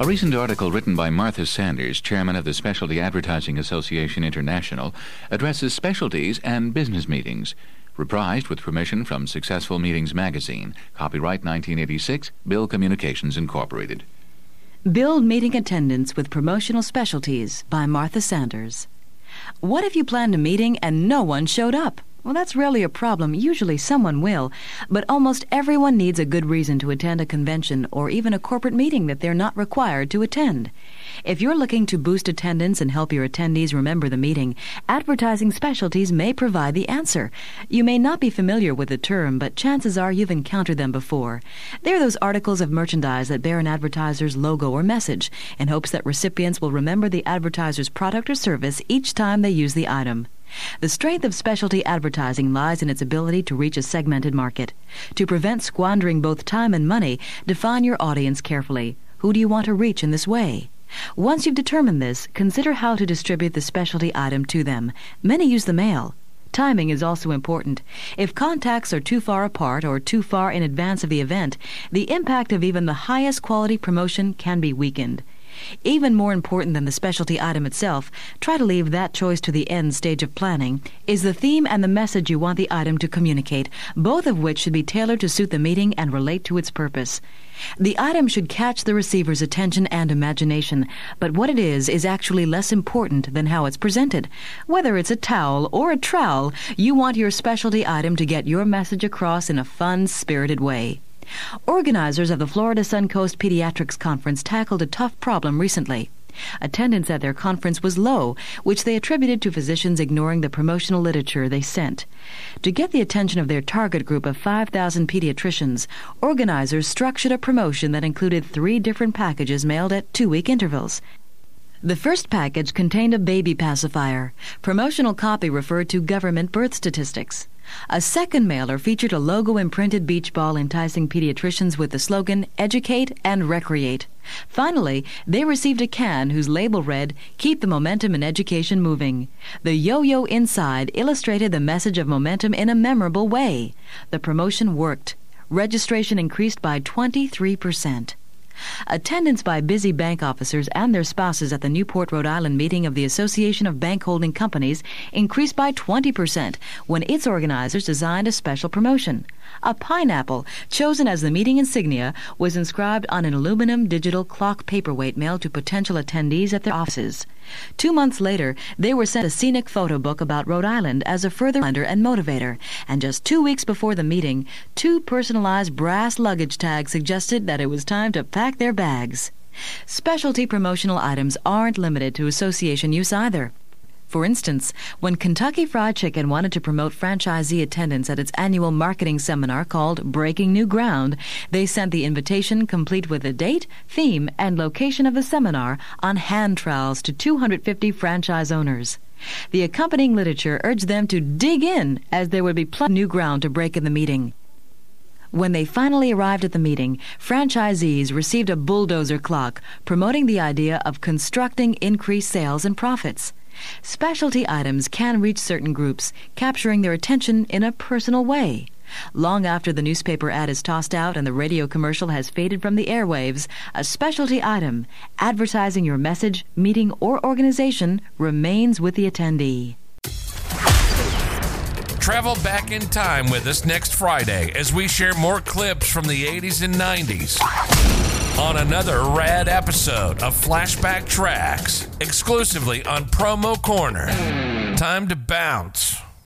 A recent article written by Martha Sanders, chairman of the Specialty Advertising Association International, addresses specialties and business meetings. Reprised with permission from Successful Meetings magazine. Copyright 1986, Bill Communications Incorporated. Build meeting attendance with promotional specialties by Martha Sanders. What if you planned a meeting and no one showed up? Well, that's rarely a problem. Usually someone will. But almost everyone needs a good reason to attend a convention or even a corporate meeting that they're not required to attend. If you're looking to boost attendance and help your attendees remember the meeting, advertising specialties may provide the answer. You may not be familiar with the term, but chances are you've encountered them before. They're those articles of merchandise that bear an advertiser's logo or message in hopes that recipients will remember the advertiser's product or service each time they use the item. The strength of specialty advertising lies in its ability to reach a segmented market. To prevent squandering both time and money, define your audience carefully. Who do you want to reach in this way? Once you've determined this, consider how to distribute the specialty item to them. Many use the mail. Timing is also important. If contacts are too far apart or too far in advance of the event, the impact of even the highest quality promotion can be weakened. Even more important than the specialty item itself, try to leave that choice to the end stage of planning, is the theme and the message you want the item to communicate, both of which should be tailored to suit the meeting and relate to its purpose. The item should catch the receiver's attention and imagination, but what it is is actually less important than how it's presented. Whether it's a towel or a trowel, you want your specialty item to get your message across in a fun, spirited way. Organizers of the Florida Suncoast Pediatrics Conference tackled a tough problem recently. Attendance at their conference was low, which they attributed to physicians ignoring the promotional literature they sent. To get the attention of their target group of 5,000 pediatricians, organizers structured a promotion that included three different packages mailed at two week intervals. The first package contained a baby pacifier. Promotional copy referred to government birth statistics. A second mailer featured a logo imprinted beach ball enticing pediatricians with the slogan Educate and Recreate. Finally, they received a can whose label read Keep the Momentum in Education Moving. The yo yo inside illustrated the message of momentum in a memorable way. The promotion worked. Registration increased by 23%. Attendance by busy bank officers and their spouses at the Newport, Rhode Island meeting of the Association of Bank Holding Companies increased by 20% when its organizers designed a special promotion. A pineapple, chosen as the meeting insignia, was inscribed on an aluminum digital clock paperweight mailed to potential attendees at their offices. Two months later, they were sent a scenic photo book about Rhode Island as a further reminder and motivator. And just two weeks before the meeting, two personalized brass luggage tags suggested that it was time to pack their bags. Specialty promotional items aren't limited to association use either. For instance, when Kentucky Fried Chicken wanted to promote franchisee attendance at its annual marketing seminar called Breaking New Ground, they sent the invitation complete with the date, theme, and location of the seminar on hand trowels to 250 franchise owners. The accompanying literature urged them to dig in as there would be plenty new ground to break in the meeting. When they finally arrived at the meeting, franchisees received a bulldozer clock promoting the idea of constructing increased sales and profits. Specialty items can reach certain groups, capturing their attention in a personal way. Long after the newspaper ad is tossed out and the radio commercial has faded from the airwaves, a specialty item, advertising your message, meeting, or organization, remains with the attendee. Travel back in time with us next Friday as we share more clips from the 80s and 90s on another rad episode of Flashback Tracks, exclusively on Promo Corner. Time to bounce.